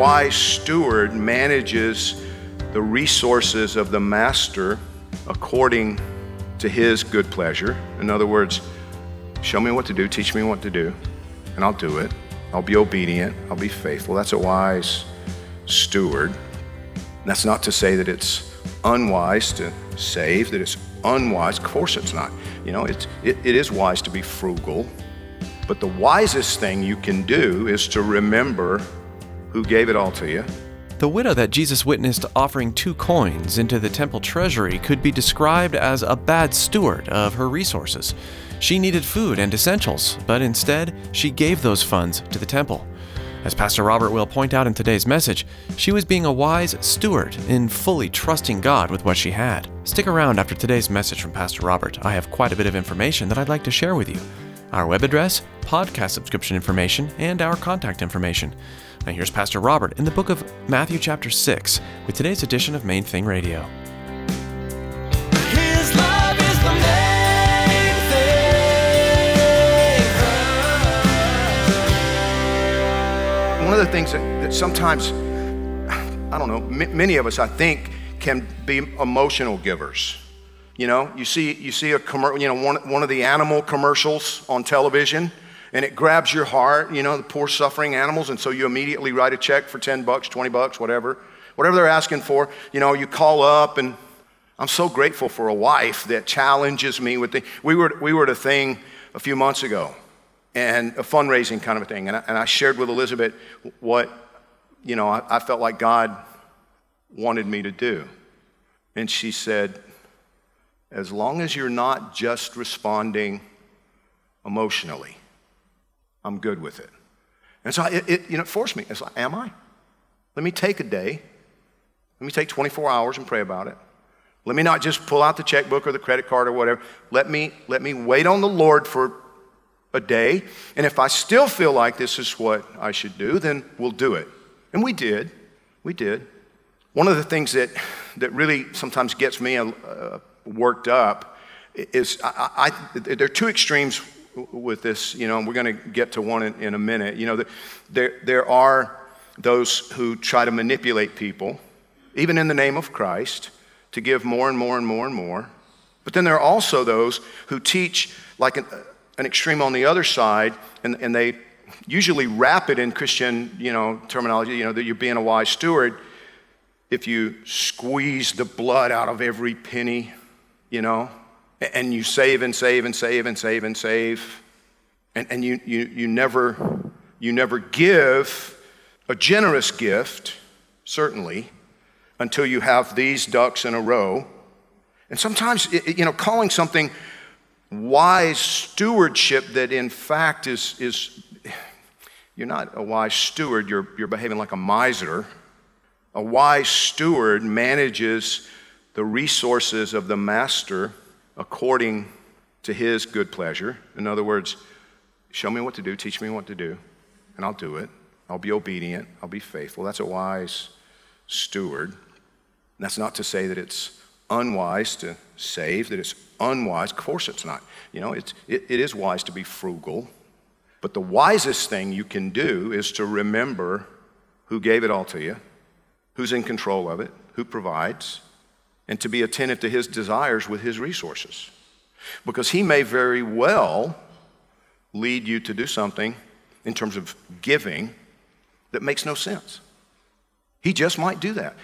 Wise steward manages the resources of the master according to his good pleasure. In other words, show me what to do, teach me what to do, and I'll do it. I'll be obedient, I'll be faithful. That's a wise steward. That's not to say that it's unwise to save, that it's unwise. Of course, it's not. You know, it's, it, it is wise to be frugal. But the wisest thing you can do is to remember who gave it all to you. The widow that Jesus witnessed offering two coins into the temple treasury could be described as a bad steward of her resources. She needed food and essentials, but instead, she gave those funds to the temple. As Pastor Robert will point out in today's message, she was being a wise steward in fully trusting God with what she had. Stick around after today's message from Pastor Robert. I have quite a bit of information that I'd like to share with you our web address, podcast subscription information, and our contact information. Now, here's Pastor Robert in the book of Matthew, chapter 6, with today's edition of Main Thing Radio. His love is the main thing. One of the things that, that sometimes, I don't know, m- many of us, I think, can be emotional givers. You know, you see, you see a commer- you know, one, one of the animal commercials on television, and it grabs your heart, you know, the poor suffering animals, and so you immediately write a check for 10 bucks, 20 bucks, whatever, whatever they're asking for. You know, you call up, and I'm so grateful for a wife that challenges me with the, we were, we were at a thing a few months ago, and a fundraising kind of a thing, and I, and I shared with Elizabeth what, you know, I, I felt like God wanted me to do. And she said, as long as you're not just responding emotionally, I'm good with it. And so it, it, you know, forced me. It's like, am I? Let me take a day. Let me take 24 hours and pray about it. Let me not just pull out the checkbook or the credit card or whatever. Let me, let me wait on the Lord for a day. And if I still feel like this is what I should do, then we'll do it. And we did. We did. One of the things that, that really sometimes gets me uh, worked up is I, I, there are two extremes with this, you know, and we're going to get to one in, in a minute. You know, there, there are those who try to manipulate people, even in the name of Christ, to give more and more and more and more. But then there are also those who teach like an, an extreme on the other side, and, and they usually wrap it in Christian, you know, terminology, you know, that you're being a wise steward if you squeeze the blood out of every penny, you know, and you save and save and save and save and save, and, and you, you, you, never, you never give a generous gift, certainly, until you have these ducks in a row. And sometimes, you know, calling something wise stewardship that in fact is, is you're not a wise steward, you're, you're behaving like a miser. A wise steward manages the resources of the master according to his good pleasure. In other words, show me what to do, teach me what to do, and I'll do it. I'll be obedient, I'll be faithful. That's a wise steward. That's not to say that it's unwise to save, that it's unwise. Of course, it's not. You know, it's, it, it is wise to be frugal. But the wisest thing you can do is to remember who gave it all to you, who's in control of it, who provides, and to be attentive to his desires with his resources. Because he may very well lead you to do something in terms of giving that makes no sense. He just might do that.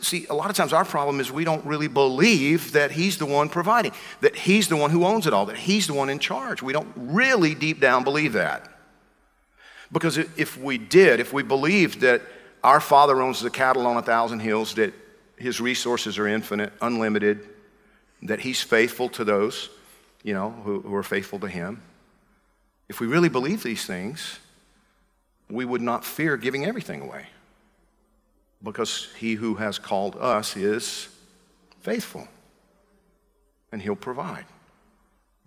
See, a lot of times our problem is we don't really believe that He's the one providing, that He's the one who owns it all, that He's the one in charge. We don't really deep down believe that. Because if we did, if we believed that our Father owns the cattle on a thousand hills, that his resources are infinite, unlimited, that he's faithful to those, you know, who, who are faithful to him, if we really believe these things, we would not fear giving everything away. Because he who has called us is faithful and he'll provide.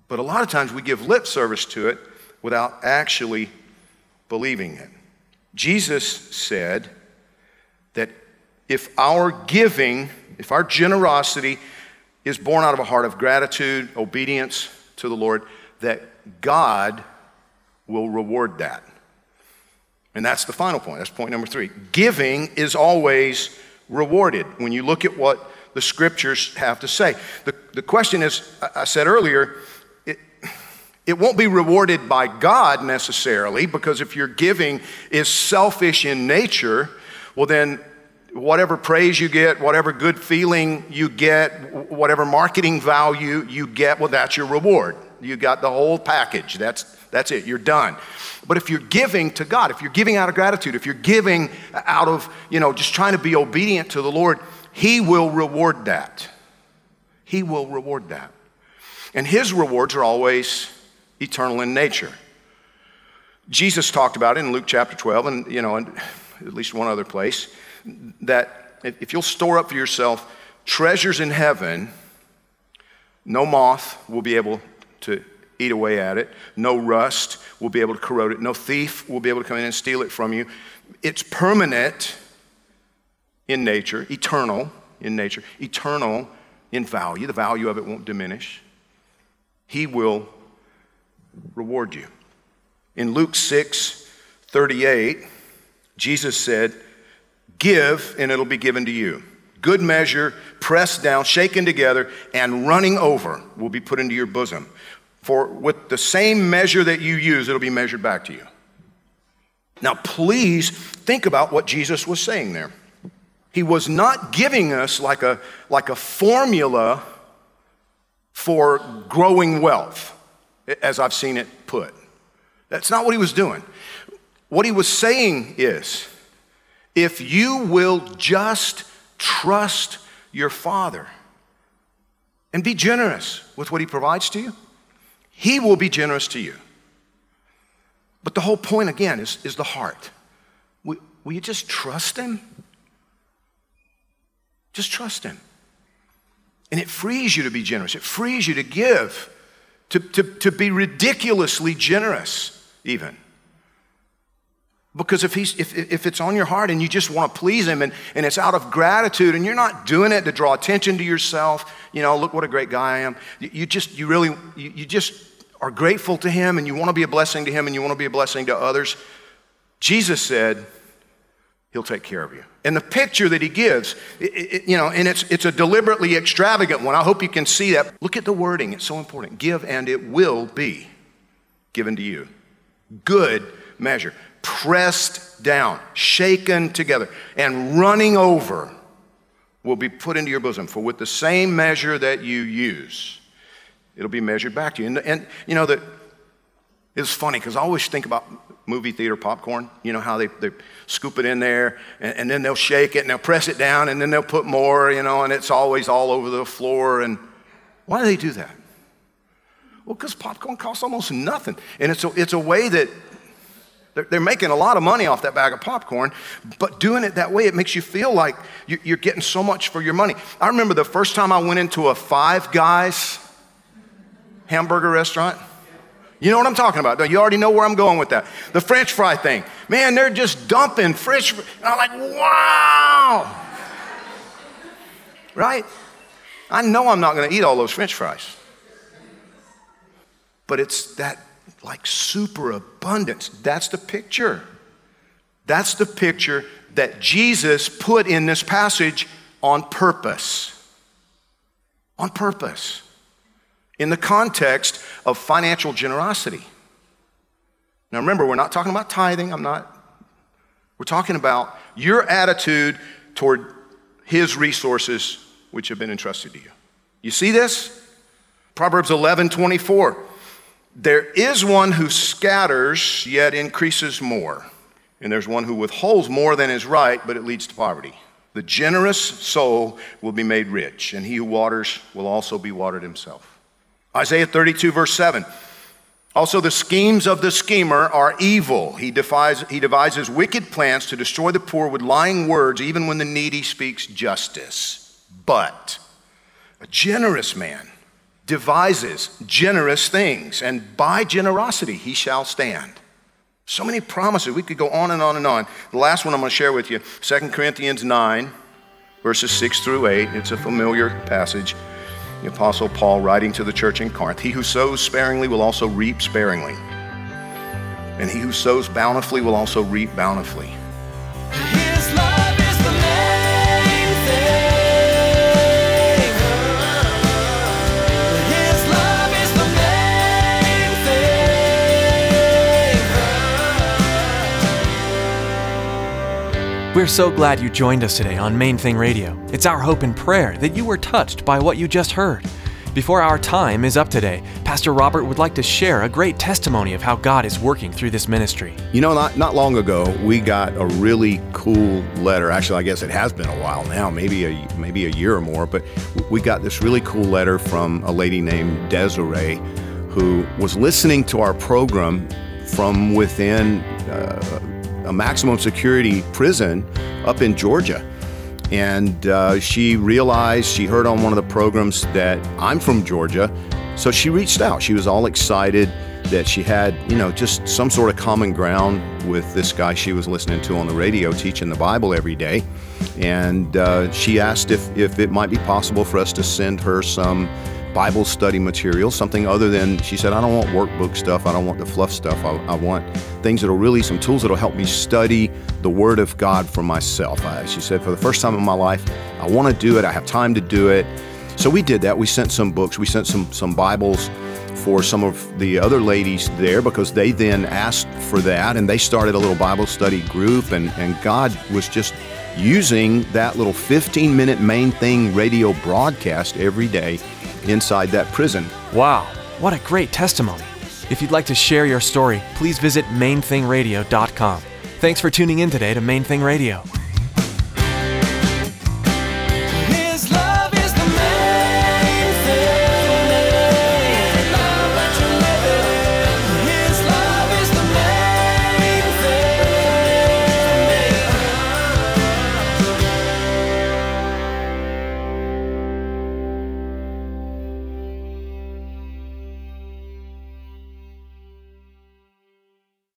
But a lot of times we give lip service to it without actually believing it. Jesus said that if our giving, if our generosity is born out of a heart of gratitude, obedience to the Lord, that God will reward that. And that's the final point. That's point number three. Giving is always rewarded when you look at what the scriptures have to say. The, the question is I- said earlier, it, it won't be rewarded by God necessarily, because if your giving is selfish in nature, well, then whatever praise you get, whatever good feeling you get, whatever marketing value you get, well, that's your reward. You got the whole package. That's, that's it. You're done. But if you're giving to God, if you're giving out of gratitude, if you're giving out of, you know, just trying to be obedient to the Lord, He will reward that. He will reward that. And His rewards are always eternal in nature. Jesus talked about it in Luke chapter 12, and, you know, and at least one other place, that if you'll store up for yourself treasures in heaven, no moth will be able to eat away at it. No rust will be able to corrode it. No thief will be able to come in and steal it from you. It's permanent in nature, eternal in nature, eternal in value. The value of it won't diminish. He will reward you. In Luke 6 38, Jesus said, Give, and it'll be given to you. Good measure, pressed down, shaken together, and running over will be put into your bosom. For with the same measure that you use, it'll be measured back to you. Now, please think about what Jesus was saying there. He was not giving us like a, like a formula for growing wealth, as I've seen it put. That's not what he was doing. What he was saying is if you will just trust your Father and be generous with what he provides to you, he will be generous to you. But the whole point, again, is, is the heart. Will, will you just trust him? Just trust him. And it frees you to be generous. It frees you to give, to, to, to be ridiculously generous, even. Because if, he's, if, if it's on your heart and you just want to please him and, and it's out of gratitude and you're not doing it to draw attention to yourself, you know, look what a great guy I am. You, just, you really, you, you just are grateful to him and you want to be a blessing to him and you want to be a blessing to others. Jesus said, He'll take care of you. And the picture that he gives, it- it- you know, and it's, it's a deliberately extravagant one. I hope you can see that. Look at the wording, it's so important. Give and it will be given to you. Good measure, pressed down, shaken together, and running over will be put into your bosom. For with the same measure that you use, it'll be measured back to you. And, and you know that it's funny because I always think about movie theater popcorn. You know how they, they scoop it in there and, and then they'll shake it and they'll press it down and then they'll put more, you know, and it's always all over the floor. And why do they do that? Well, because popcorn costs almost nothing. And it's a, it's a way that they're, they're making a lot of money off that bag of popcorn, but doing it that way, it makes you feel like you- you're getting so much for your money. I remember the first time I went into a Five Guys hamburger restaurant. You know what I'm talking about. You already know where I'm going with that. The French fry thing. Man, they're just dumping French. fr- And I'm like, wow. Right? I know I'm not going to eat all those French fries. But it's that like super abundance. That's the picture. That's the picture that Jesus put in this passage on purpose. On purpose in the context of financial generosity. Now remember, we're not talking about tithing. I'm not. We're talking about your attitude toward his resources which have been entrusted to you. You see this? Proverbs 11, 24. There is one who scatters, yet increases more. And there's one who withholds more than is right, but it leads to poverty. The generous soul will be made rich, and he who waters will also be watered himself. Isaiah 32, verse 7. Also, the schemes of the schemer are evil. He, defies, he devises wicked plans to destroy the poor with lying words, even when the needy speaks justice. But a generous man devises generous things, and by generosity he shall stand. So many promises. We could go on and on and on. The last one I'm going to share with you 2 Corinthians 9, verses 6 through 8. It's a familiar passage. The Apostle Paul writing to the church in Corinth He who sows sparingly will also reap sparingly, and he who sows bountifully will also reap bountifully. We're so glad you joined us today on Main Thing Radio. It's our hope and prayer that you were touched by what you just heard. Before our time is up today, Pastor Robert would like to share a great testimony of how God is working through this ministry. You know, not, not long ago, we got a really cool letter. Actually, I guess it has been a while now, maybe a, maybe a year or more, but we got this really cool letter from a lady named Desiree who was listening to our program from within uh, a maximum security prison up in Georgia. And uh, she realized, she heard on one of the programs that I'm from Georgia. So she reached out. She was all excited that she had, you know, just some sort of common ground with this guy she was listening to on the radio teaching the Bible every day. And uh, she asked if, if it might be possible for us to send her some Bible study material, something other than, she said, I don't want workbook stuff, I don't want the fluff stuff. I, I want things that'll really, some tools that'll help me study the Word of God for myself. I, she said, for the first time in my life, I want to do it, I have time to do it. So we did that. We sent some books, we sent some, some Bibles for some of the other ladies there because they then asked for that and they started a little Bible study group and, and God was just using that little 15 minute main thing radio broadcast every day inside that prison. Wow, what a great testimony. If you'd like to share your story, please visit mainthingradio.com. Thanks for tuning in today to Main Thing Radio.